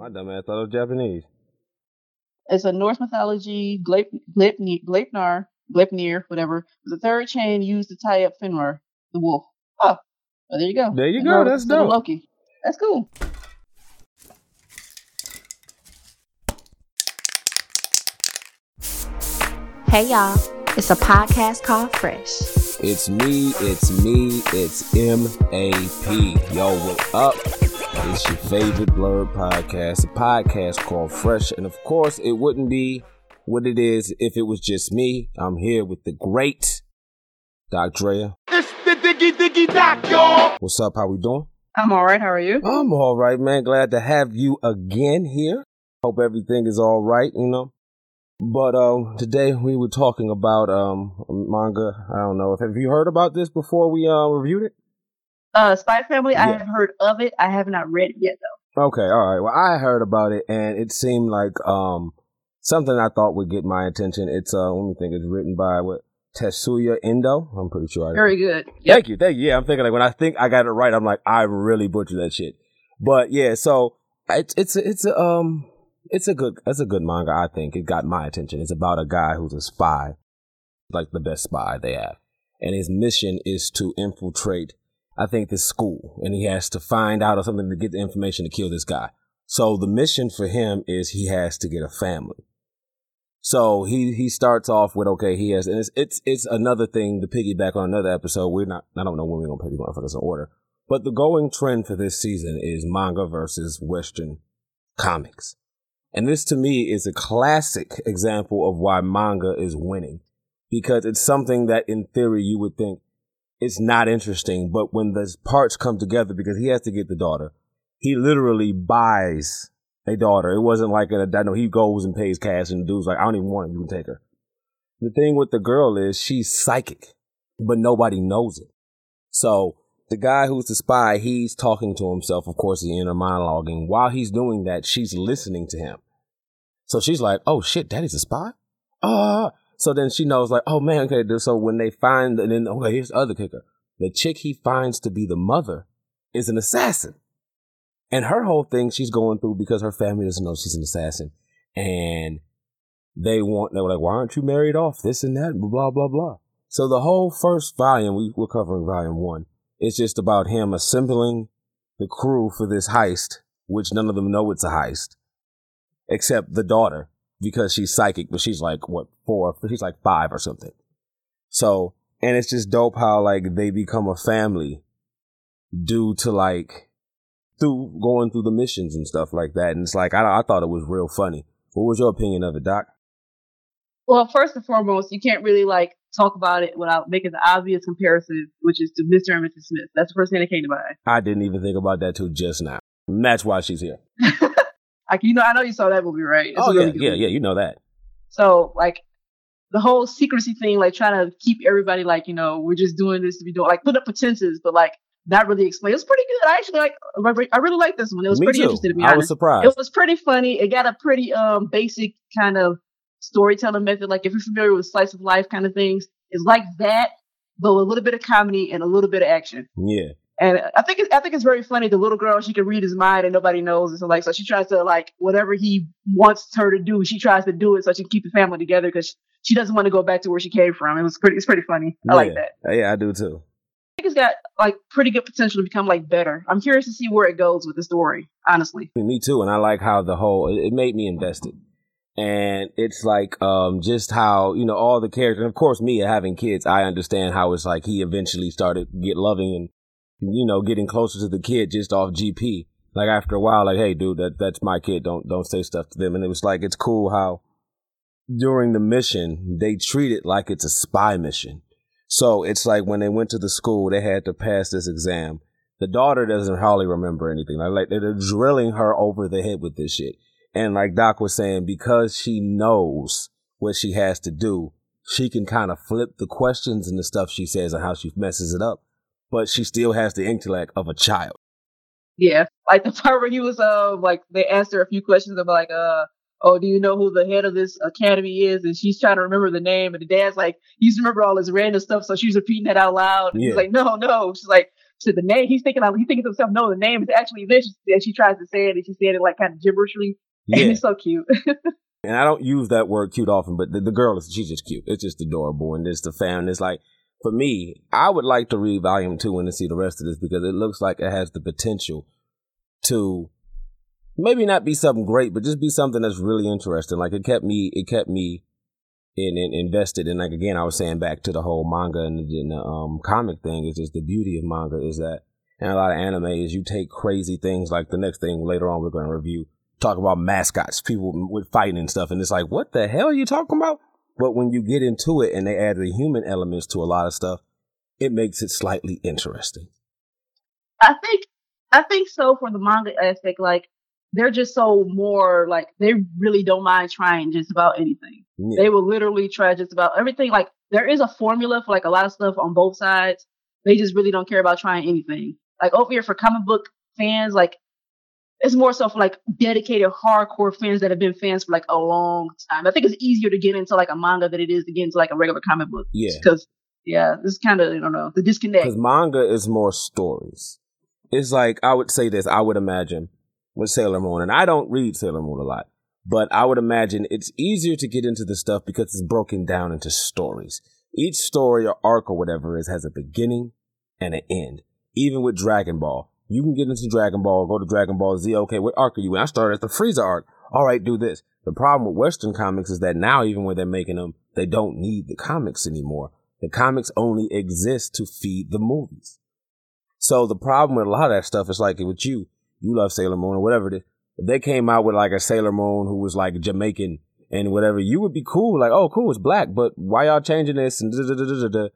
My dumb ass thought it was Japanese. It's a Norse mythology. Gleipnir, Gleipnir, Gleipnir, whatever. The third chain used to tie up Fenrir, the wolf. Oh, well, there you go. There you go. That's dope. Loki. That's cool. Hey y'all, it's a podcast called Fresh. It's me, it's me, it's MAP. Yo, what up? It's your favorite blurred podcast, a podcast called Fresh. And of course, it wouldn't be what it is if it was just me. I'm here with the great Doc Drea. It's the Diggy Diggy Doc, y'all. What's up? How we doing? I'm all right. How are you? I'm all right, man. Glad to have you again here. Hope everything is all right, you know. But um, today we were talking about um manga. I don't know if have you heard about this before we uh reviewed it. Uh, Spy Family. Yeah. I have heard of it. I have not read it yet though. Okay, all right. Well, I heard about it, and it seemed like um something I thought would get my attention. It's uh, let me think. It's written by what Tetsuya Endo. I'm pretty sure. I Very good. Yep. Thank you, thank you. Yeah, I'm thinking like when I think I got it right, I'm like I really butchered that shit. But yeah, so it's it's it's a um it's a good it's a good manga. I think it got my attention. It's about a guy who's a spy, like the best spy they have, and his mission is to infiltrate I think this school and he has to find out or something to get the information to kill this guy. So the mission for him is he has to get a family. So he he starts off with okay, he has and it's it's it's another thing to piggyback on another episode. We're not I don't know when we're gonna put these motherfuckers in order. But the going trend for this season is manga versus Western comics. And this to me is a classic example of why manga is winning. Because it's something that in theory you would think it's not interesting. But when the parts come together, because he has to get the daughter, he literally buys a daughter. It wasn't like a, know he goes and pays cash and the dude's like, I don't even want it. You can take her. The thing with the girl is she's psychic, but nobody knows it. So the guy who's the spy, he's talking to himself. Of course, he's inner monologuing. While he's doing that, she's listening to him. So she's like, "Oh shit, daddy's a spy." Ah, so then she knows, like, oh man, okay. So when they find, and then okay, here's the other kicker: the chick he finds to be the mother is an assassin, and her whole thing she's going through because her family doesn't know she's an assassin, and they want they were like, why aren't you married off? This and that, blah blah blah. So the whole first volume, we, we're covering volume one. It's just about him assembling the crew for this heist, which none of them know it's a heist, except the daughter because she's psychic, but she's like what four? She's like five or something. So, and it's just dope how like they become a family due to like through going through the missions and stuff like that. And it's like I, I thought it was real funny. What was your opinion of it, Doc? Well, first and foremost, you can't really like talk about it without making the obvious comparison, which is to Mr. and Mrs. Smith. That's the first thing that came to mind. I didn't even think about that till just now. And that's why she's here. Like you know, I know you saw that movie, right? It's oh really yeah, yeah, yeah. You know that. So like the whole secrecy thing, like trying to keep everybody like you know we're just doing this to be doing like put up pretenses, but like not really explain. It was pretty good. I actually like. I really like this one. It was Me pretty too. interesting to be I was surprised. It was pretty funny. It got a pretty um basic kind of storytelling method. Like if you're familiar with slice of life kind of things, it's like that, but with a little bit of comedy and a little bit of action. Yeah. And I think I think it's very funny. The little girl, she can read his mind and nobody knows. And so like, so she tries to like whatever he wants her to do, she tries to do it so she can keep the family together because she doesn't want to go back to where she came from. It was pretty, it's pretty funny. I yeah. like that. Yeah, I do too. I think it's got like pretty good potential to become like better. I'm curious to see where it goes with the story, honestly. Me too. And I like how the whole, it, it made me invested. And it's like, um, just how, you know, all the characters, and of course me having kids, I understand how it's like he eventually started get loving and you know, getting closer to the kid just off GP. Like after a while, like, hey, dude, that that's my kid. Don't don't say stuff to them. And it was like it's cool how during the mission they treat it like it's a spy mission. So it's like when they went to the school, they had to pass this exam. The daughter doesn't hardly remember anything. Like, like they're drilling her over the head with this shit. And like Doc was saying, because she knows what she has to do, she can kind of flip the questions and the stuff she says and how she messes it up but she still has the intellect of a child. Yeah, like the part where he was, uh, like they asked her a few questions about, like, uh, oh, do you know who the head of this academy is? And she's trying to remember the name, and the dad's like, he used to remember all this random stuff, so she's repeating that out loud. And Yeah. he's like, no, no. She's like, to the name. He's thinking, he's thinking to himself, no, the name is actually this. And she tries to say it, and she said it like kind of gibberishly. Yeah. And it's so cute. and I don't use that word cute often, but the, the girl is she's just cute. It's just adorable, and it's the family. It's like for me, I would like to read volume two and to see the rest of this because it looks like it has the potential to maybe not be something great, but just be something that's really interesting. Like it kept me, it kept me in, in invested. And like again, I was saying back to the whole manga and, and the um, comic thing is just the beauty of manga is that, and a lot of anime is you take crazy things like the next thing later on we're going to review, talk about mascots, people with fighting and stuff, and it's like, what the hell are you talking about? But when you get into it and they add the human elements to a lot of stuff, it makes it slightly interesting. I think I think so for the manga aspect, like they're just so more like they really don't mind trying just about anything. Yeah. They will literally try just about everything. Like there is a formula for like a lot of stuff on both sides. They just really don't care about trying anything. Like over here for comic book fans, like it's more so for like dedicated hardcore fans that have been fans for like a long time. I think it's easier to get into like a manga than it is to get into like a regular comic book. Yeah. Because yeah, this kind of I don't know the disconnect. Because manga is more stories. It's like I would say this. I would imagine with Sailor Moon, and I don't read Sailor Moon a lot, but I would imagine it's easier to get into the stuff because it's broken down into stories. Each story or arc or whatever is has a beginning and an end. Even with Dragon Ball, you can get into Dragon Ball, go to Dragon Ball Z. Okay, what arc are you in? I started at the Frieza arc. All right, do this. The problem with Western comics is that now, even when they're making them, they don't need the comics anymore. The comics only exist to feed the movies. So the problem with a lot of that stuff is like with you, you love Sailor Moon or whatever it is. If they came out with like a Sailor Moon who was like Jamaican and whatever, you would be cool. Like, oh, cool, it's black, but why y'all changing this? And da, da, da,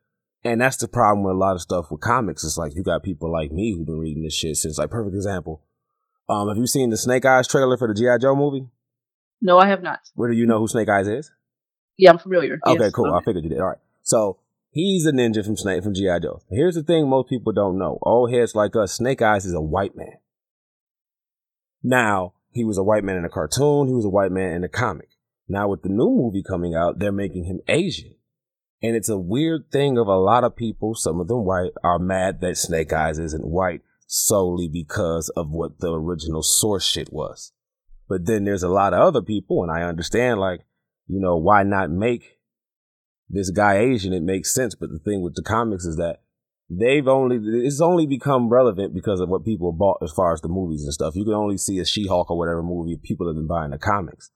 and that's the problem with a lot of stuff with comics. It's like you got people like me who've been reading this shit since like perfect example. Um, have you seen the Snake Eyes trailer for the G.I. Joe movie? No, I have not. Where do you know who Snake Eyes is? Yeah, I'm familiar. Okay, yes. cool. Okay. I figured you did. All right. So he's a ninja from Snake from G.I. Joe. Here's the thing most people don't know. Old heads like us, Snake Eyes is a white man. Now, he was a white man in a cartoon, he was a white man in a comic. Now, with the new movie coming out, they're making him Asian. And it's a weird thing of a lot of people, some of them white, are mad that Snake Eyes isn't white solely because of what the original source shit was. But then there's a lot of other people, and I understand, like, you know, why not make this guy Asian? It makes sense. But the thing with the comics is that they've only it's only become relevant because of what people bought as far as the movies and stuff. You can only see a She-Hulk or whatever movie people have been buying the comics.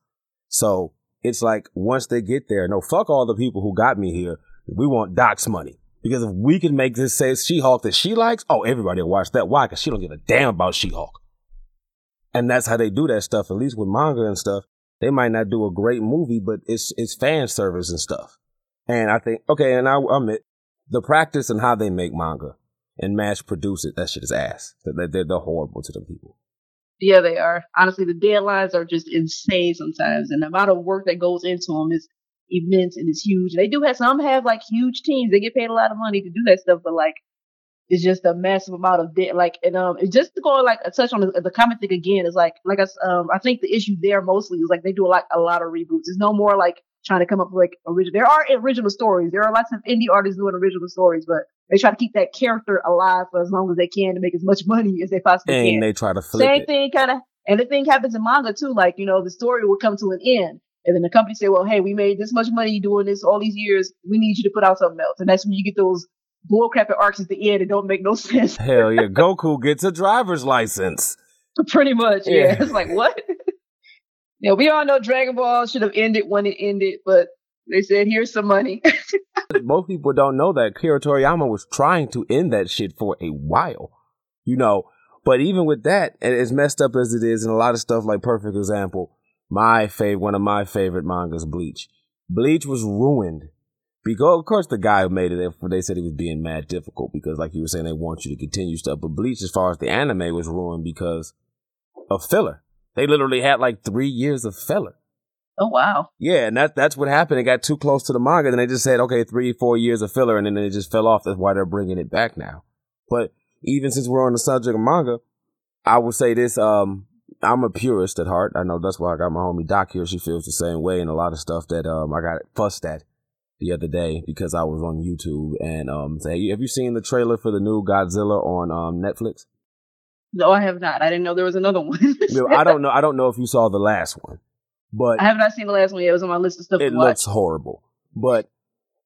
So it's like once they get there, no, fuck all the people who got me here. We want Doc's money. Because if we can make this say She-Hulk that she likes, oh, everybody will watch that. Why? Because she don't give a damn about She-Hulk. And that's how they do that stuff, at least with manga and stuff. They might not do a great movie, but it's it's fan service and stuff. And I think, okay, and I admit, the practice and how they make manga and mass produce it, that shit is ass. They're, they're, horrible to them people. Yeah, they are. Honestly, the deadlines are just insane sometimes, and the amount of work that goes into them is immense and it's huge. They do have some have like huge teams. They get paid a lot of money to do that stuff, but like it's just a massive amount of debt. Like and um, it's just to go like a touch on the, the comic thing again is like like I um I think the issue there mostly is like they do a lot a lot of reboots. There's no more like trying to come up with like original. There are original stories. There are lots of indie artists doing original stories, but they try to keep that character alive for as long as they can to make as much money as they possibly and can. And they try to flip it. Same it. thing kind of, and the thing happens in manga too. Like, you know, the story will come to an end. And then the company say, well, hey, we made this much money doing this all these years. We need you to put out something else. And that's when you get those bullcrap arcs at the end that don't make no sense. Hell yeah. Goku gets a driver's license. Pretty much. Yeah. yeah. It's like, what? yeah, we all know Dragon Ball should have ended when it ended, but they said, here's some money. Most people don't know that Akira Toriyama was trying to end that shit for a while. You know, but even with that, and as messed up as it is, and a lot of stuff like perfect example, my favorite, one of my favorite mangas, Bleach. Bleach was ruined because, of course, the guy who made it, they said he was being mad difficult because, like you were saying, they want you to continue stuff. But Bleach, as far as the anime, was ruined because of filler. They literally had like three years of filler. Oh wow. Yeah, and that that's what happened. It got too close to the manga, and they just said, okay, three, four years of filler, and then it just fell off. That's why they're bringing it back now. But even since we're on the subject of manga, I will say this: um, I'm a purist at heart. I know that's why I got my homie Doc here. She feels the same way, and a lot of stuff that um I got fussed at the other day because I was on YouTube and um say, have you seen the trailer for the new Godzilla on um Netflix? No, I have not. I didn't know there was another one. I don't know. I don't know if you saw the last one, but I have not seen the last one yet. It was on my list of stuff it looks horrible. But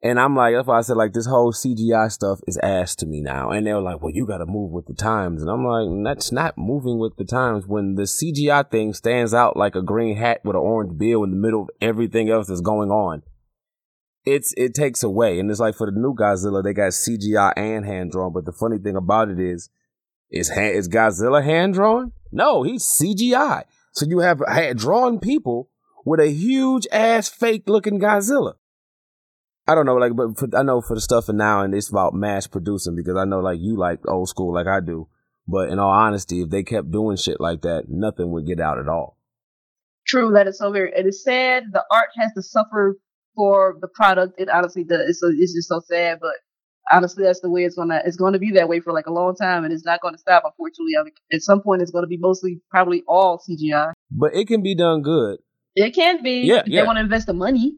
and I'm like, that's why I said like this whole CGI stuff is ass to me now. And they were like, well, you got to move with the times, and I'm like, that's not moving with the times when the CGI thing stands out like a green hat with an orange bill in the middle of everything else that's going on. It's it takes away, and it's like for the new Godzilla, they got CGI and hand drawn. But the funny thing about it is, is hand, is Godzilla hand drawn? No, he's CGI. So you have hand drawn people with a huge ass fake looking Godzilla. I don't know, like, but for, I know for the stuff for now, and it's about mass producing because I know, like, you like old school, like I do. But in all honesty, if they kept doing shit like that, nothing would get out at all. True, that is so very. It is sad. The art has to suffer for the product. It honestly does. It's, so, it's just so sad, but honestly, that's the way it's gonna. It's going to be that way for like a long time, and it's not going to stop. Unfortunately, I mean, at some point, it's going to be mostly, probably all CGI. But it can be done good. It can be. Yeah, yeah. They want to invest the money.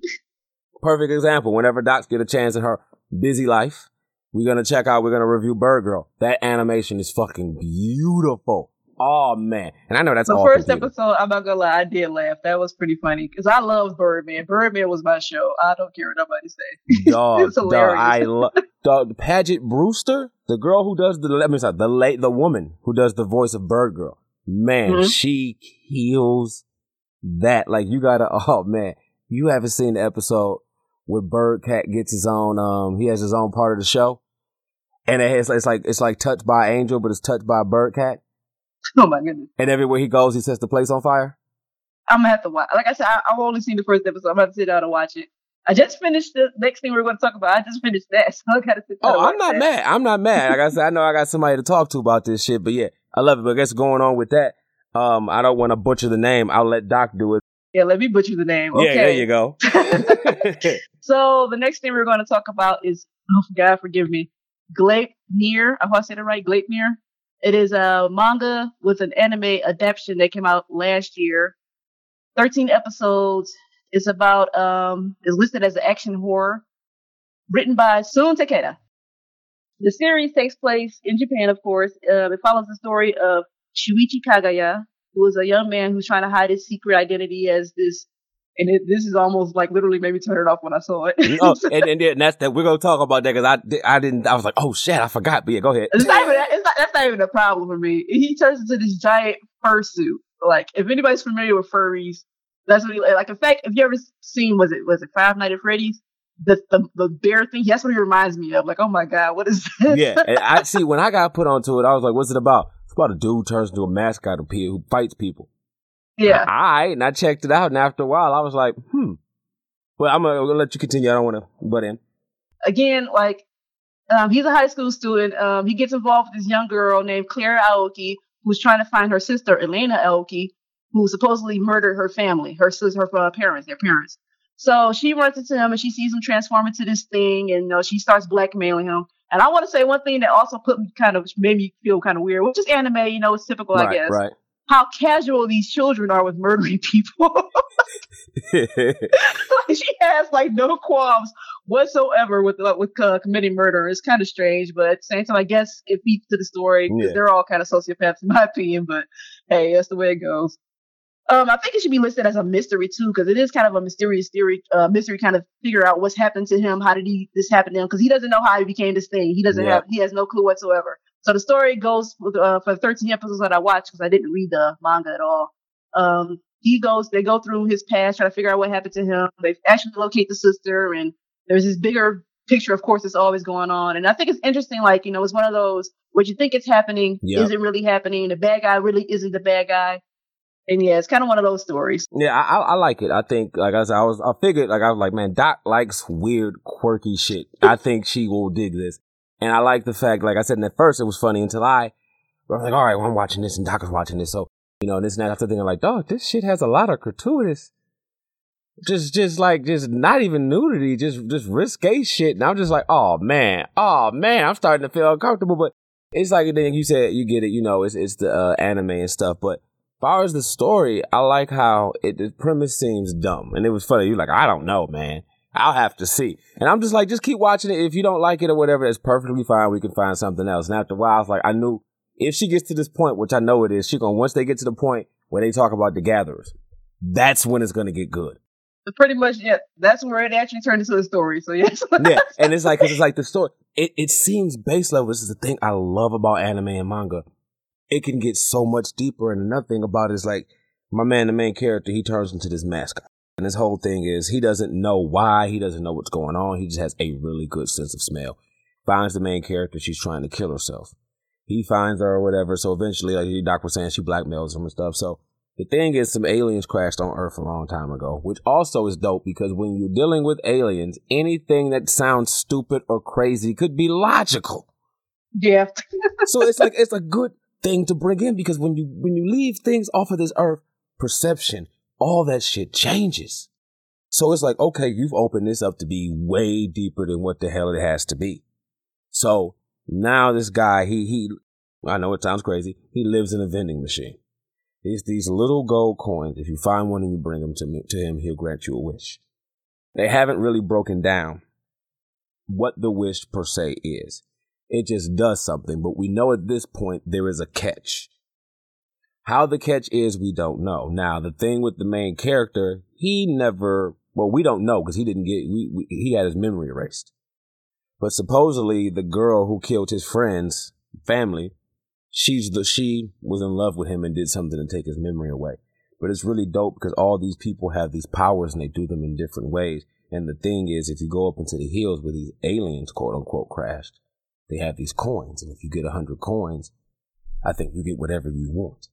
Perfect example. Whenever Docs get a chance in her busy life, we're gonna check out. We're gonna review Bird Girl. That animation is fucking beautiful. Oh man, and I know that's the first computer. episode, I'm not gonna lie, I did laugh. That was pretty funny because I love Birdman. Birdman was my show. I don't care what nobody say. dog, It's dog, hilarious. I love dog. Paget Brewster, the girl who does the let me sorry, the late the woman who does the voice of Bird Girl. Man, Mhm. she kills that. Like you gotta. Oh man, you haven't seen the episode where Birdcat gets his own. Um, he has his own part of the show, and it has, it's like it's like touched by Angel, but it's touched by Birdcat. Oh my goodness. And everywhere he goes, he sets the place on fire. I'm gonna have to watch. Like I said, I, I've only seen the first episode. I'm gonna have to sit down and watch it. I just finished the next thing we're going to talk about. I just finished that, so I gotta sit down. Oh, I'm not that. mad. I'm not mad. Like I said, I know I got somebody to talk to about this shit, but yeah, I love it. But I guess going on with that, um, I don't want to butcher the name. I'll let Doc do it. Yeah, let me butcher the name. Okay. Yeah, there you go. so the next thing we're going to talk about is oh God forgive me, Gleipnir. I hope I said it right. Gleipnir. It is a manga with an anime adaptation that came out last year. Thirteen episodes. It's about um. It's listed as an action horror, written by Sun Takeda. The series takes place in Japan, of course. Uh, it follows the story of Shuichi Kagaya, who is a young man who's trying to hide his secret identity as this. And it, this is almost like literally made me turn it off when I saw it. oh, and, and, and that's that. We're gonna talk about that because I, I didn't. I was like, oh shit, I forgot. But yeah, go ahead. It's not even it's not, that's not even a problem for me. He turns into this giant fursuit. Like if anybody's familiar with furries, that's what he like. In fact, if you ever seen was it was it Five Nights at Freddy's? The, the the bear thing. That's what he reminds me of. Like oh my god, what is this? yeah, and I see when I got put onto it, I was like, what's it about? It's about a dude turns into a mascot pe- who fights people. yeah. I and I checked it out, and after a while, I was like, hmm. But I'm gonna, I'm gonna let you continue. I don't want to butt in. Again, like um, he's a high school student. Um, he gets involved with this young girl named Clara Aoki, who's trying to find her sister Elena Aoki, who supposedly murdered her family, her sister, her uh, parents, their parents. So she runs into him and she sees him transform into this thing, and you know, she starts blackmailing him. And I want to say one thing that also put me kind of made me feel kind of weird, which is anime. You know, it's typical, I guess. right. How casual these children are with murdering people. like she has like no qualms whatsoever with uh, with uh, committing murder. It's kind of strange, but at the same time, I guess it feeds to the story because Yeah. they're all kind of sociopaths in my opinion. But hey, that's the way it goes. Um, I think it should be listed as a mystery too, because it is kind of a mysterious theory, uh, mystery kind of figure out what's happened to him. How did he this happen to him? Because he doesn't know how he became this thing. He doesn't Yeah. have he has no clue whatsoever. So the story goes uh, for the 13 episodes that I watched because I didn't read the manga at all. Um, he goes, they go through his past, try to figure out what happened to him. They actually locate the sister, and there's this bigger picture, of course, that's always going on. And I think it's interesting, like, you know, it's one of those what you think it's happening Yep. isn't really happening. The bad guy really isn't the bad guy. And yeah, it's kind of one of those stories. Yeah, I, I, like it. I think, like I said, I was, I figured, like I was like, man, Doc likes weird, quirky shit. I think she will dig this, and I like the fact, like I said, at first it was funny until I, I was like, all right, well, I'm watching this and Doc is watching this, so you know, this and that. After thinking, like, dog, this shit has a lot of gratuitous, just, just like, just not even nudity, just, just risque shit, and I'm just like, oh man, oh man, I'm starting to feel uncomfortable, but it's like then you said, you get it, you know, it's it's the uh, anime and stuff, but far as the story, I like how it the premise seems dumb, and it was funny. You're like, I don't know, man. I'll have to see. And I'm just like, just keep watching it. If you don't like it or whatever, it's perfectly fine. We can find something else. And after a while, I was like, I knew if she gets to this point, which I know it is, she gonna once they get to the point where they talk about the gatherers, that's when it's gonna get good. Pretty much, yeah, that's where it actually turned into a story. So yes, yeah, and it's like, cause it's like the story. It it seems base level. This is the thing I love about anime and manga. It can get so much deeper, and another thing about it is like my man, the main character, he turns into this mascot. And his whole thing is he doesn't know why, he doesn't know what's going on. He just has a really good sense of smell. Finds the main character, she's trying to kill herself. He finds her or whatever. So eventually, like Doc was saying, she blackmails him and stuff. So the thing is, some aliens crashed on Earth a long time ago, which also is dope because when you're dealing with aliens, anything that sounds stupid or crazy could be logical. Yeah. so it's like it's a good thing to bring in because when you when you leave things off of this Earth, perception, all that shit changes. So it's like, okay, you've opened this up to be way deeper than what the hell it has to be. So now this guy, he, he, I know it sounds crazy. He lives in a vending machine. It's these little gold coins. If you find one and you bring them to me, to him, he'll grant you a wish. They haven't really broken down what the wish per se is. It just does something, but we know at this point there is a catch. How the catch is, we don't know. Now, the thing with the main character, he never, well, we don't know because he didn't get, we, we, he had his memory erased. But supposedly the girl who killed his friends, family, she's the, she was in love with him and did something to take his memory away. But it's really dope because all these people have these powers and they do them in different ways. And the thing is, if you go up into the hills where these aliens, quote unquote, crashed, they have these coins. And if you get a hundred coins, I think you get whatever you want.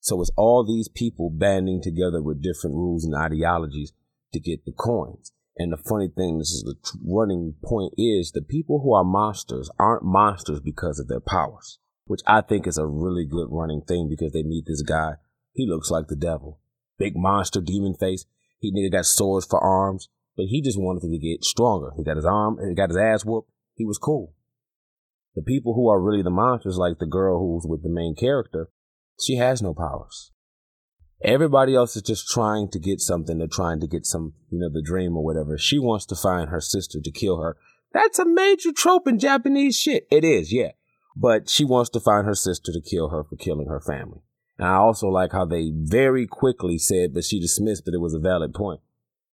So it's all these people banding together with different rules and ideologies to get the coins. And the funny thing, this is the running point is the people who are monsters aren't monsters because of their powers, which I think is a really good running thing because they meet this guy. He looks like the devil. Big monster, demon face. He nigga got swords for arms, but he just wanted to get stronger. He got his arm, he got his ass whooped. He was cool. The people who are really the monsters, like the girl who's with the main character, she has no powers. Everybody else is just trying to get something. They're trying to get some, you know, the dream or whatever. She wants to find her sister to kill her. That's a major trope in Japanese shit. It is, yeah. But she wants to find her sister to kill her for killing her family. And I also like how they very quickly said, but she dismissed that it was a valid point.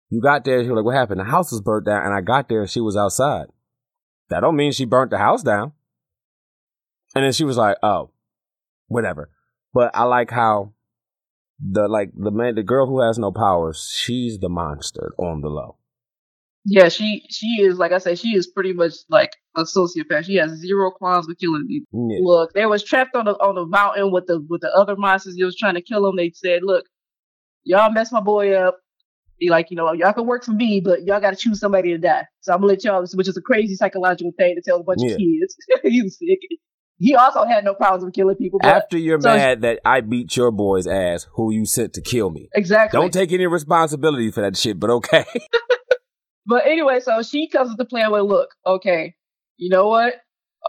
You got there, you're like, what happened? The house was burnt down, and I got there and she was outside. That don't mean she burnt the house down. And then she was like, oh, whatever. But I like how the like the man the girl who has no powers, she's the monster on the low. Yeah, she she is like I said, she is pretty much like a sociopath. She has zero qualms with killing people. Yeah. Look, they was trapped on the on the mountain with the with the other monsters. They was trying to kill them. They said, "Look, y'all mess my boy up. Be like, you know, y'all can work for me, but y'all got to choose somebody to die. So I'm gonna let y'all." Which is a crazy psychological thing to tell a bunch Yeah. of kids. He's sick. He also had no problems with killing people. After you're so- mad that I beat your boy's ass, who you sent to kill me. exactly. Don't take any responsibility for that shit, but okay. But anyway, so she comes with the plan with, look, okay, you know what?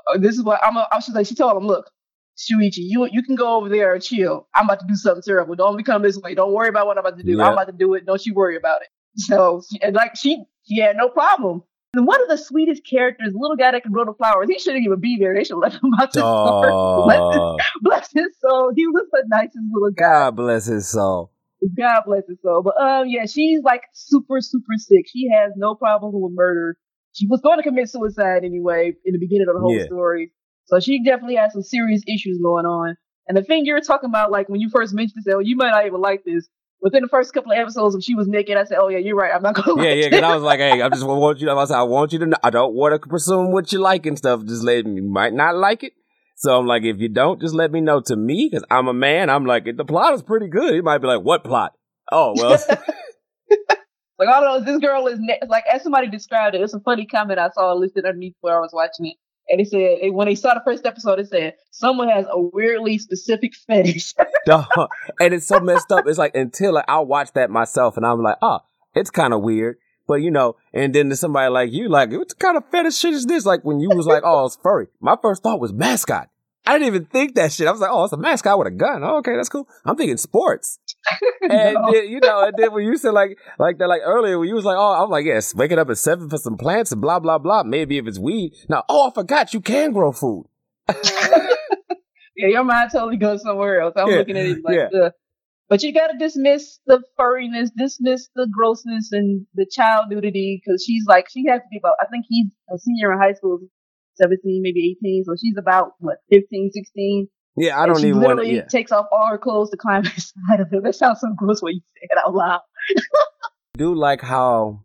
Uh, This is what I'm. A, she's like, she told him, look, Shuichi, you you can go over there and chill. I'm about to do something terrible. Don't become this way. Don't worry about what I'm about to do. Yeah. I'm about to do it. Don't you worry about it. So, and like she she had no problem. And one of the sweetest characters, little guy that can grow the flowers, he shouldn't even be there. They should let him out the door. Bless his, bless his soul. He was the nicest little guy. God bless his soul. God bless his soul. But um, yeah, she's like super, super sick. She has no problem with murder. She was going to commit suicide anyway in the beginning of the whole Yeah. story. So she definitely has some serious issues going on. And the thing you're talking about, like when you first mentioned this, oh, you might not even like this. Within the first couple of episodes, when she was naked, I said, "Oh yeah, you're right. I'm not gonna." Yeah, yeah, because. I was like, hey, I just want you to, I, said, I want you to know, I don't want to presume what you like and stuff. Just let me, you might not like it. So I'm like, if you don't, just let me know to me, because I'm a man. I'm like, the plot is pretty good. He might be like, what plot? Oh, well, Like I don't know, this girl is ne- like as somebody described it. It's a funny comment I saw listed underneath where I was watching it, and it said when they saw the first episode, it said someone has a weirdly specific fetish. And it's so messed up. It's like until like, I'll watch that myself and I'm like, oh, it's kind of weird. But you know, and then there's somebody like you, like, what kind of fetish shit is this? Like when you was like, oh, it's furry. My first thought was mascot. I didn't even think that shit. I was like, oh, it's a mascot with a gun. Oh, okay, that's cool. I'm thinking sports. And No. then, you know, and then when you said like like that like earlier when you was like, oh, I'm like, yes, waking up at seven for some plants and blah blah blah. Maybe if it's weed. Now, oh, I forgot you can grow food. Yeah, your mind totally goes somewhere else. I'm Yeah, looking at it like, yeah. uh, but you gotta dismiss the furriness, dismiss the grossness and the child nudity, because she's like, she has to be about, I think he's a senior in high school, 17, maybe 18, so she's about, what, 15, 16? Yeah, I don't she even want to. literally Yeah. takes off all her clothes to climb inside of him. That sounds so gross when you say it out loud. do like how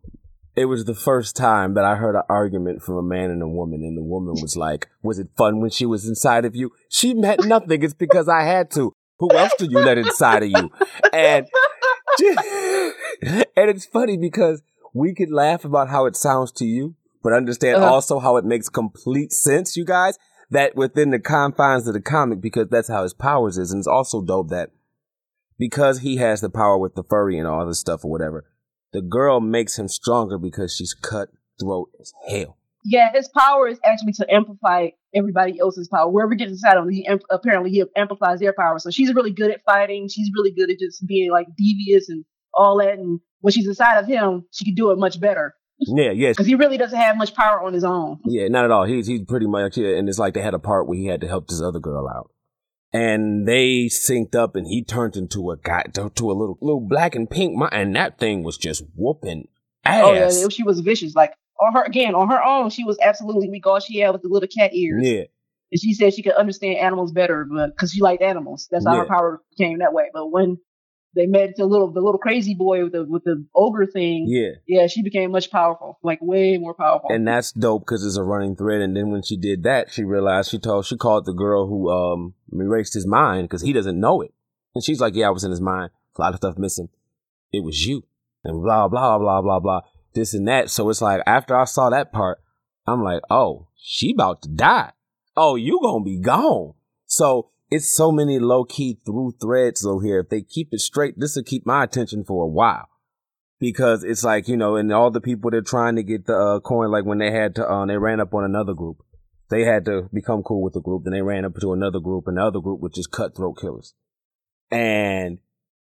it was the first time that I heard an argument from a man and a woman, and the woman was like, "Was it fun when she was inside of you?" She meant nothing. It's because I had to. Who else did you let inside of you? And and it's funny because we could laugh about how it sounds to you, but understand Uh-huh. also how it makes complete sense, you guys. That within the confines of the comic, because that's how his powers is, and it's also dope that because he has the power with the furry and all this stuff or whatever, the girl makes him stronger because she's cutthroat as hell. Yeah, his power is actually to amplify everybody else's power. Wherever he gets inside of him, he apparently he amplifies their power. So she's really good at fighting. She's really good at just being like devious and all that. And when she's inside of him, she can do it much better Yeah, yes. because he really doesn't have much power on his own. yeah, not at all. He's he's pretty much yeah, and it's like they had a part where he had to help this other girl out, and they synced up, and he turned into a guy to, a little little black and pink, my, and that thing was just whooping ass. Oh yeah, she was vicious. Like on her again, on her own, she was absolutely weak. All she had was the little cat ears. yeah, And she said she could understand animals better, but because she liked animals, that's how her power came that way. But when they met the little the little crazy boy with the with the ogre thing, yeah. yeah, she became much powerful, like way more powerful. and that's dope because it's a running thread. And then when she did that, she realized she told she called the girl who um erased his mind because he doesn't know it, and she's like, "Yeah, I was in his mind. A lot of stuff missing. It was you." And blah blah blah blah blah this and that. So it's like after I saw that part, I'm like, "Oh, she about to die. Oh, you gonna be gone." So it's so many low key through threads over here. If they keep it straight, this will keep my attention for a while because it's like you know, and all the people that are trying to get the uh, coin, like when they had to, uh, they ran up on another group. They had to become cool with the group, then they ran up to another group, and the other group was just cutthroat killers. And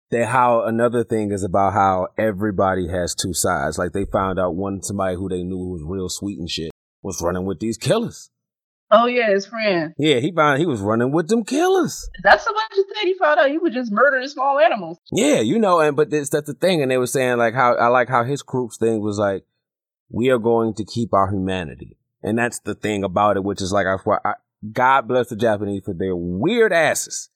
they how another thing is about how everybody has two sides. Like they found out one somebody who they knew was real sweet and shit was running with these killers. Oh yeah, his friend. Yeah, he found he was running with them killers. That's so much that he found out he would just murder the small animals. Yeah, you know, and but this, that's the thing, and they were saying like how I like how his group's thing was like, we are going to keep our humanity, and that's the thing about it, which is like I, I God bless the Japanese for their weird asses.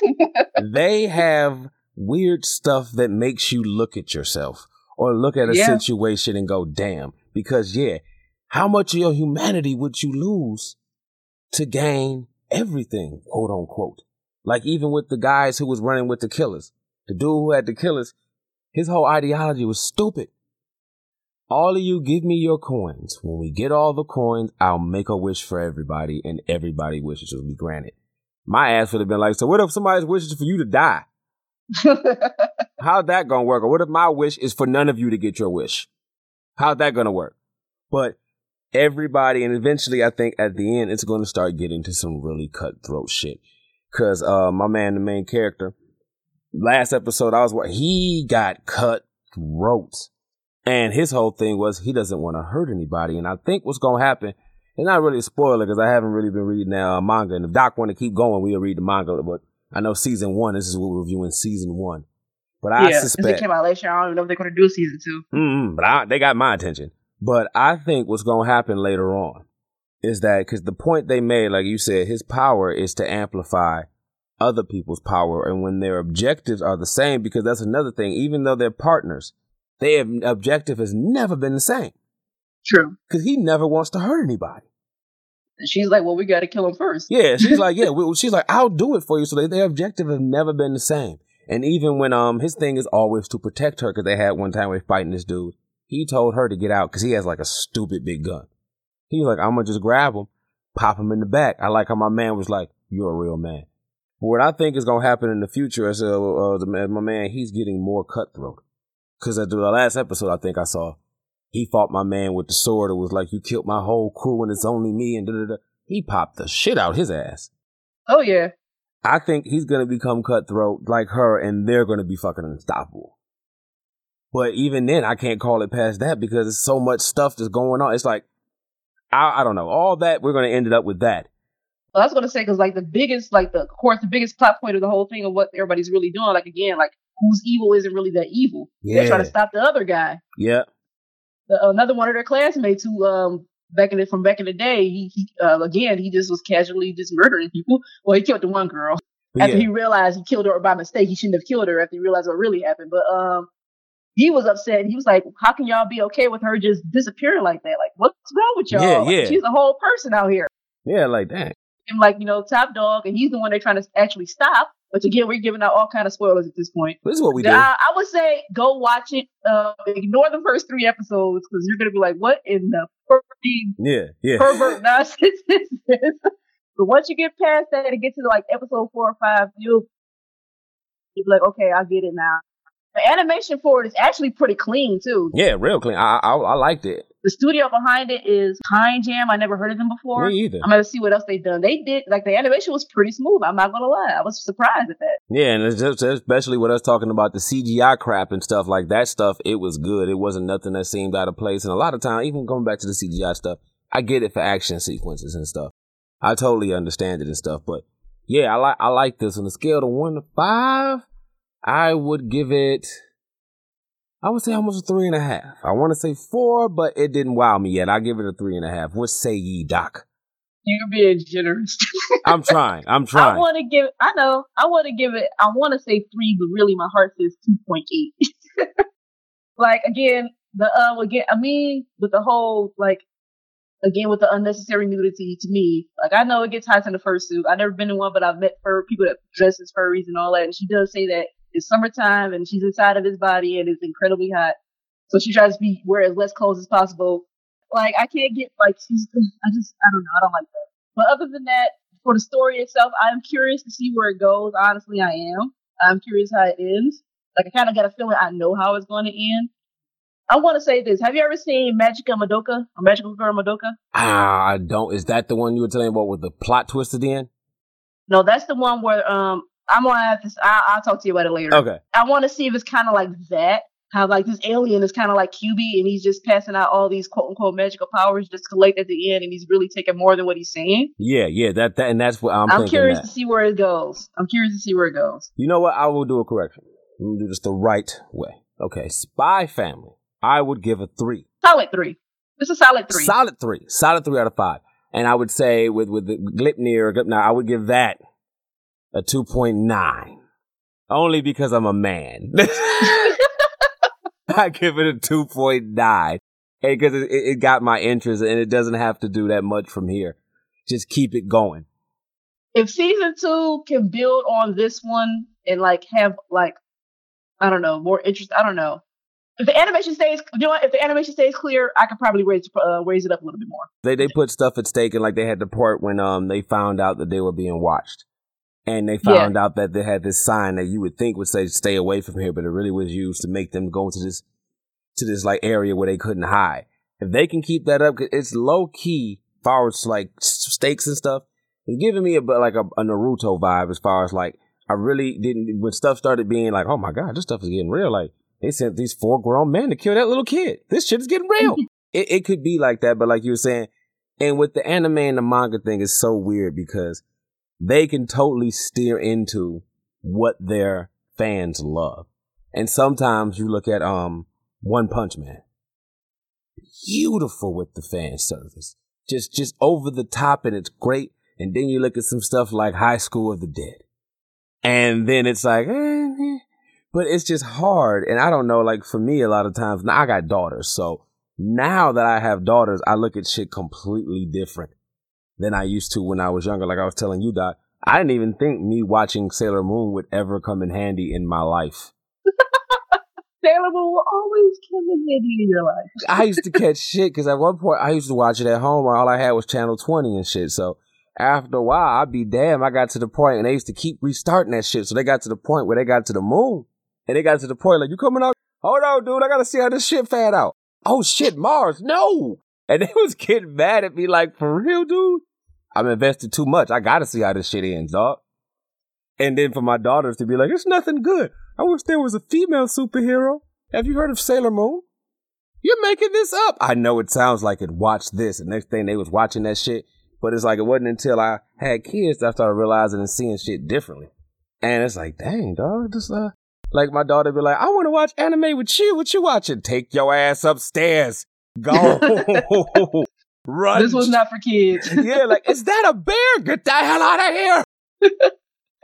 they have weird stuff that makes you look at yourself or look at a Yeah. situation and go, damn, because yeah, how much of your humanity would you lose to gain everything, quote unquote? Like even with the guys who was running with the killers, the dude who had the killers, his whole ideology was stupid. All of you give me your coins. When we get all the coins, I'll make a wish for everybody and everybody wishes will be granted. My ass would have been like, so what if somebody's wishes for you to die? How's that gonna work? Or what if my wish is for none of you to get your wish? How's that gonna work? But everybody, and eventually I think at the end, it's gonna start getting to some really cutthroat shit. Cause, uh, my man, the main character, last episode I was what he got cutthroat. And his whole thing was he doesn't want to hurt anybody. And I think what's gonna happen, it's not really a spoiler because I haven't really been reading that uh, manga. And if Doc want to keep going, we'll read the manga. But I know season one, this is what we're reviewing season one. But I yeah, suspect it came out last year, I don't even know if they're going to do season two. Mm-mm, but I, they got my attention. But I think what's going to happen later on is that because the point they made, like you said, his power is to amplify other people's power, and when their objectives are the same, because that's another thing. Even though they're partners, their objective has never been the same. True. Because he never wants to hurt anybody. And she's like, well, we got to kill him first. Yeah, she's like, yeah, we, she's like, I'll do it for you. So they, their objective has never been the same. And even when um his thing is always to protect her, because they had one time where fighting this dude, he told her to get out because he has like a stupid big gun. He was like, I'm gonna just grab him, pop him in the back. I like how my man was like, "You're a real man." But what I think is gonna happen in the future is uh, uh the my man, he's getting more cutthroat. Because at the last episode, I think I saw he fought my man with the sword. It was like, "You killed my whole crew and it's only me." And da da da. He popped the shit out his ass. Oh yeah. I think he's gonna become cutthroat like her, and they're gonna be fucking unstoppable. But even then, I can't call it past that because there's so much stuff that's going on. It's like, I, I don't know. All that we're gonna end it up with that. Well, I was gonna say because like the biggest, like the of course the biggest plot point of the whole thing of what everybody's really doing. Like again, like who's evil isn't really that evil. Yeah. They're trying to stop the other guy. Yeah, The, another one of their classmates who um back in the, from back in the day, he, he uh, again he just was casually just murdering people. Well, he killed the one girl But after yeah. he realized he killed her by mistake. He shouldn't have killed her after he realized what really happened. But um. He was upset. And he was like, "How can y'all be okay with her just disappearing like that? Like, what's wrong with y'all? Yeah, Like, yeah. She's a whole person out here." yeah, like that. him like you know top dog, and he's the one they're trying to actually stop. But again, we're giving out all kind of spoilers at this point. This is what we do. I, I would say go watch it. Uh, ignore the first three episodes because you're gonna be like, "What in the fucking Yeah, yeah. pervert nonsense is this?" But once you get past that and get to like episode four or five, you'll you'll be like, "Okay, I get it now." The animation for it is actually pretty clean too. Yeah, real clean. I, I I liked it. The studio behind it is Pine Jam. I never heard of them before. Me either. I'm gonna see what else they've done. They did like the animation was pretty smooth. I'm not gonna lie. I was surprised at that. Yeah, and it's just especially with us talking about the CGI crap and stuff like that stuff, it was good. It wasn't nothing that seemed out of place. And a lot of time, even going back to the CGI stuff, I get it for action sequences and stuff. I totally understand it and stuff. But yeah, I like I like this. On a scale of one to five, I would give it. I would say almost a three and a half. I want to say four, but it didn't wow me yet. I give it a three and a half. What say ye, Doc? You're being generous. I'm trying. I'm trying. I want to give. I know. I want to give it. I want to say three, but really, my heart says two point eight. like again, the uh, again. I mean, with the whole like, again with the unnecessary nudity to me. Like I know it gets hot in the fursuit. I've never been in one, but I've met fur people that dress as furries and all that. And she does say that it's summertime and she's inside of his body and it's incredibly hot. So she tries to be wear as less clothes as possible. Like I can't get like she's. I just I don't know. I don't like that. But other than that, for the story itself, I'm curious to see where it goes. Honestly, I am. I'm curious how it ends. Like I kind of got a feeling I know how it's going to end. I want to say this. Have you ever seen Magica Madoka or Magical Girl Madoka? Ah, I don't. Is that the one you were telling me about with the plot twist at the end? No, that's the one where um I'm gonna have to. I, I'll talk to you about it later. Okay. I want to see if it's kind of like that. How like this alien is kind of like Kyubey and he's just passing out all these quote unquote magical powers just to collect at the end and he's really taking more than what he's saying. Yeah, yeah, that, that and that's what I'm, I'm, curious that. to see where it goes. I'm curious to see where it goes. You know what? I will do a correction. I'm gonna do this the right way. Okay, Spy Family. I would give a three. Solid three. It's a solid three. Solid three. Solid three out of five. And I would say with with the Glipnir, Glipnir, I would give that a two point nine. Only because I'm a man. I give it a two point nine. Because it, it it got my interest and it doesn't have to do that much from here. Just keep it going. if season two can build on this one and like have like I don't know more interest. I don't know. If the animation stays, you know what? If the animation stays clear, I could probably raise uh, raise it up a little bit more. They they put stuff at stake and like they had the part when um they found out that they were being watched. And they Yeah. found out that they had this sign that you would think would say stay away from here, but it really was used to make them go to this to this like area where they couldn't hide. If they can keep that up, 'cause it's low key far as like stakes and stuff. It's giving me a like a, a Naruto vibe as far as like I really didn't when stuff started being like, oh my god, this stuff is getting real. Like they sent these four grown men to kill that little kid. This shit is getting real. it, it could be like that, but like you were saying, and with the anime and the manga thing, it's so weird because they can totally steer into what their fans love. And sometimes you look at um One Punch Man. Beautiful with the fan service. Just just over the top and it's great. And then you look at some stuff like High School of the Dead. And then it's like, eh, eh. but it's just hard. And I don't know, like for me, a lot of times, now I got daughters. So now that I have daughters, I look at shit completely different than I used to when I was younger. Like I was telling you, Doc, I didn't even think me watching Sailor Moon would ever come in handy in my life. Sailor Moon will always come in handy in your life. I used to catch shit because at one point I used to watch it at home where all I had was channel 20 and shit. So after a while, I'd be damn, I got to the point and they used to keep restarting that shit. So they got to the point where they got to the moon and they got to the point like, you coming out? Hold on, dude. I got to see how this shit fad out. Oh shit, Mars. No. And they was getting mad at me like, for real, dude? I'm invested too much. I gotta see how this shit ends, dog. And then for my daughters to be like, it's nothing good. I wish there was a female superhero. Have you heard of Sailor Moon? You're making this up. I know it sounds like it. Watch this. And next thing they was watching that shit. But it's like it wasn't until I had kids that I started realizing and seeing shit differently. And it's like, dang, dog, just uh like my daughter be like, I want to watch anime with you. What you watching? Take your ass upstairs. Go. Run. This was not for kids. yeah, like, is that a bear? Get the hell out of here.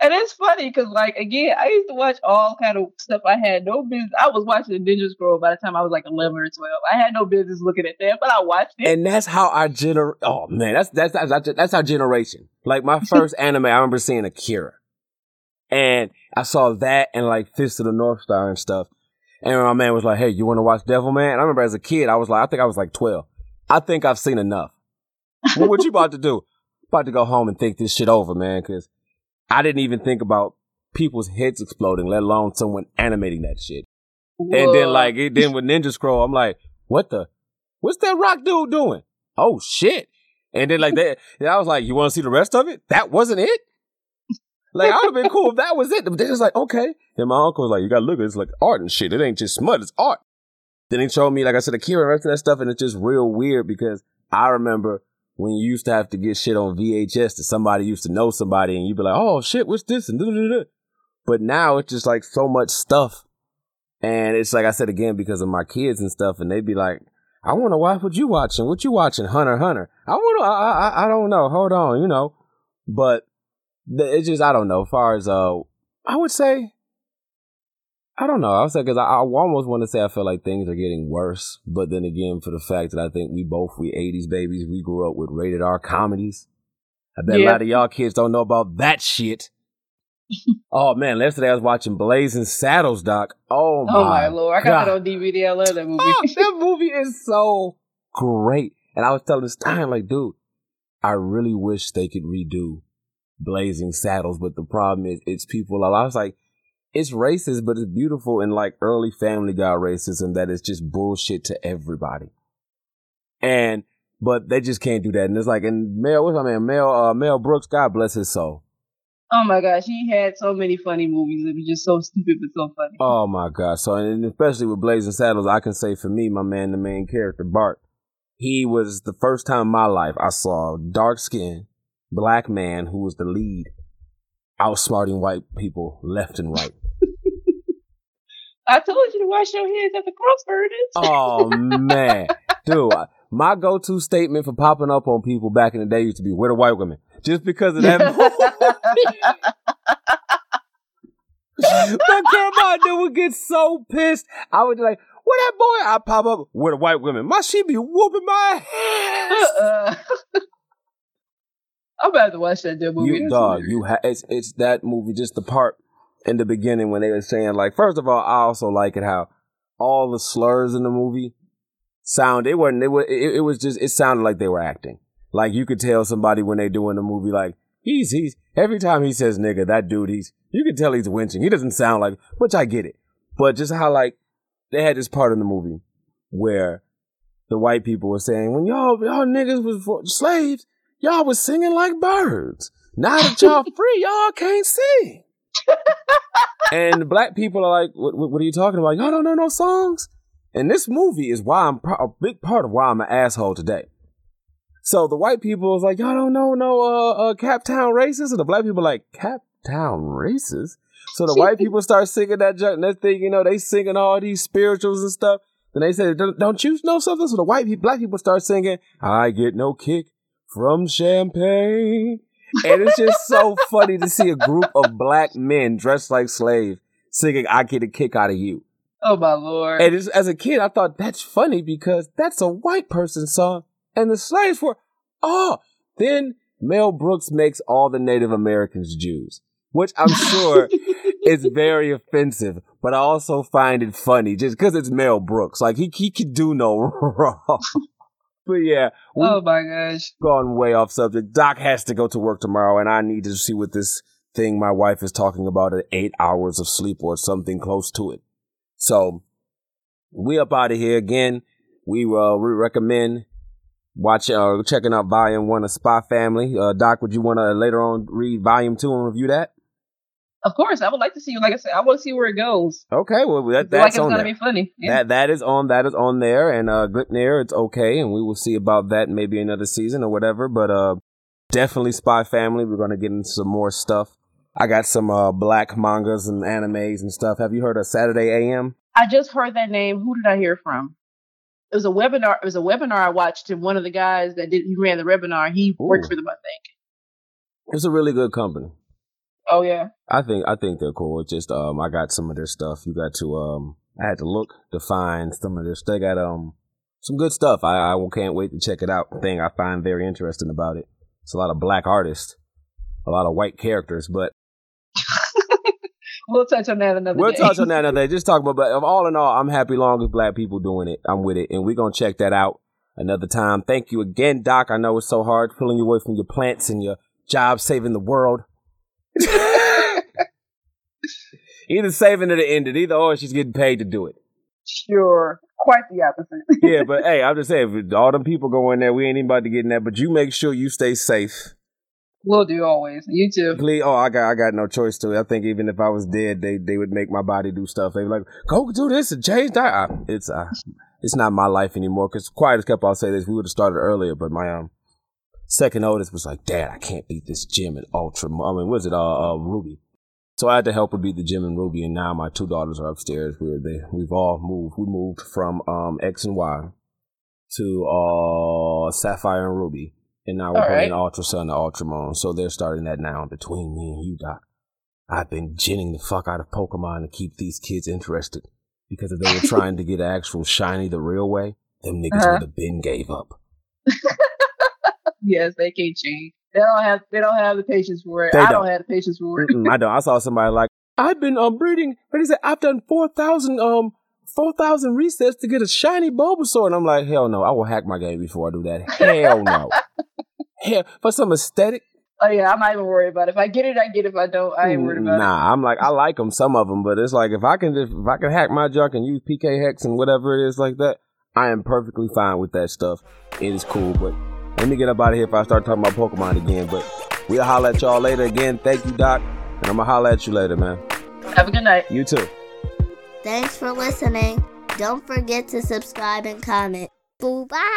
And it's funny because, like, again, I used to watch all kind of stuff. I had no business. I was watching Ninja Scroll by the time I was like eleven or twelve. I had no business looking at that, but I watched it. And that's how our gener. Oh man, that's that's that's that's our generation. Like my first anime, I remember seeing Akira, and I saw that and like Fist of the North Star and stuff. And my man was like, "Hey, you want to watch Devilman?" And I remember as a kid, I was like, I think I was like twelve. I think I've seen enough. well, what you about to do? About to go home and think this shit over, man, because I didn't even think about people's heads exploding, let alone someone animating that shit. And then like it, then with Ninja Scroll, I'm like, what the? What's that rock dude doing? Oh shit! And then like that, I was like, you want to see the rest of it? That wasn't it. Like I would have been cool if that was it. But they was like, okay. And my uncle was like, you gotta look at it. It's like art and shit. It ain't just smut. It's art. Then he showed me, like I said, Akira and that stuff, and it's just real weird because I remember when you used to have to get shit on VHS that somebody used to know somebody, and you'd be like, oh shit, what's this? And da-da-da-da. but now it's just like so much stuff, and it's like I said again because of my kids and stuff, and they'd be like, I want to watch what you watching. What you watching, Hunter Hunter? I want to. I, I I don't know. Hold on, you know, but it's just I don't know. As far as uh, I would say. I don't know. I was say because I, I almost want to say I feel like things are getting worse, but then again, for the fact that I think we both we '80s babies, we grew up with rated R comedies. I bet a lot of y'all kids don't know about that shit. oh man, yesterday I was watching Blazing Saddles, doc. Oh, oh my, Oh my lord! I got God. that on DVD. I love that movie. Oh, that movie is so great. And I was telling this time, like, dude, I really wish they could redo Blazing Saddles, but the problem is it's people. I was like, it's racist, but it's beautiful in like early Family Guy racism that is just bullshit to everybody. And but they just can't do that. And it's like, and Mel, what's my man, Mel, uh, Mel Brooks, God bless his soul. oh my gosh, he had so many funny movies. It was just so stupid but so funny. Oh my god! So and especially with Blazing Saddles, I can say for me, my man, the main character Bart, he was the first time in my life I saw dark skinned black man who was the lead, outsmarting white people left and right. I told you to wash your hands at the crossburners. Oh man, dude, I- my go-to statement for popping up on people back in the day used to be "Where the white women?" Just because of that. My grandma dude would get so pissed. I would be like, "Where that boy?" I pop up. Where the white women? My she be whooping my ass. uh, I'm about to watch that damn movie. You dog, you ha- it's it's that movie. Just the part in the beginning when they were saying like, first of all, I also like it how all the slurs in the movie sound. It wasn't. It was. It, it was just. It sounded like they were acting. Like you could tell somebody when they doing the movie. Like he's he's every time he says nigga, that dude he's you can tell he's winching. He doesn't sound like, which I get it. But just how like they had this part in the movie where the white people were saying when y'all y'all niggas was for slaves, y'all was singing like birds. Now that y'all free, y'all can't sing. and black people are like, what, what, are you talking about? Y'all don't know no songs? And this movie is why I'm pro- a big part of why I'm an asshole today. So the white people is like, y'all don't know no uh, uh Camptown races, and the black people like Cap Town races. So the white people start singing that junk, that thing, you know, they singing all these spirituals and stuff. Then they say, don't you know something? So the white people, black people start singing, I get no kick from champagne. And it's just so funny to see a group of black men dressed like slaves singing, I get a kick out of you. Oh my lord! And it's, as a kid, I thought that's funny because that's a white person song. And the slaves were, oh, then Mel Brooks makes all the Native Americans Jews, which I'm sure is very offensive, but I also find it funny just because it's Mel Brooks. Like he, he could do no wrong. But yeah, oh my gosh! gone way off subject. Doc has to go to work tomorrow and I need to see what this thing my wife is talking about at eight hours of sleep or something close to it. So we up out of here again. We uh we recommend watch uh checking out volume one of Spy Family. Uh, Doc, would you want to later on read volume two and review that? Of course, I would like to see. You. Like I said, I want to see where it goes. Okay, well that, that's like it's on gonna there. be funny. Yeah. That that is on that is on there, and uh, Gleipnir, it's okay, and we will see about that maybe another season or whatever. But uh, definitely Spy Family. We're gonna get into some more stuff. I got some uh black mangas and animes and stuff. Have you heard of Saturday AM? I just heard that name. Who did I hear from? It was a webinar. It was a webinar I watched, and one of the guys that did he ran the webinar. He worked for them, I think. It's a really good company. Oh yeah. I think I think they're cool. It's just um I got some of their stuff. You got to um I had to look to find some of their they got um some good stuff. I I can't wait to check it out. Thing I find very interesting about it. It's a lot of black artists, a lot of white characters, but We'll touch on that another we'll day. touch on that another day. Just talk about but all in all, I'm happy long as black people doing it. I'm with it. And we're gonna check that out another time. Thank you again, Doc. I know it's so hard pulling you away from your plants and your job saving the world. Either saving it or ended. Either or she's getting paid to do it. Sure. Quite the opposite. Yeah, but hey, I'm just saying, if all them people go in there, we ain't even about to get in there. But you make sure you stay safe. we'll do always. You too. Please. Oh, I got, I got no choice to it. I think even if I was dead, they, they would make my body do stuff. They were like, go do this and change that. I, it's, uh, it's not my life anymore. Cause quiet as kept, I'll say this. We would have started earlier, but my um second oldest was like, Dad, I can't beat this gym and ultra. I mean, was it uh, uh Ruby? So I had to help her beat the gym and Ruby, and now my two daughters are upstairs. We're they we've all moved. We moved from um X and Y to uh Sapphire and Ruby, and now we're All playing right. Ultra Sun to Ultra Moon. So they're starting that now between me and you, Doc. I've been ginning the fuck out of Pokemon to keep these kids interested because if they were trying to get actual shiny the real way, them niggas Uh-huh. would have been gave up. Yes, they can't change. They don't have. They don't have the patience for it. They I don't. don't have the patience for it. I don't. I saw somebody like I've been um breeding. but he said? I've done four thousand um four thousand resets to get a shiny Bulbasaur, and I'm like, hell no. I will hack my game before I do that. Hell no. Hell for some aesthetic. Oh yeah, I'm not even worried about it. If I get it, I get it. If I don't, I ain't worried about it. Nah, I'm like I like them, some of them, but it's like if I can just if I can hack my junk and use PKHeX and whatever it is like that, I am perfectly fine with that stuff. It is cool, but let me get up out of here if I start talking about Pokemon again. But we'll holler at y'all later again. Thank you, Doc, and I'm gonna holler at you later, man. Have a good night. You too. Thanks for listening. Don't forget to subscribe and comment. Boo bye.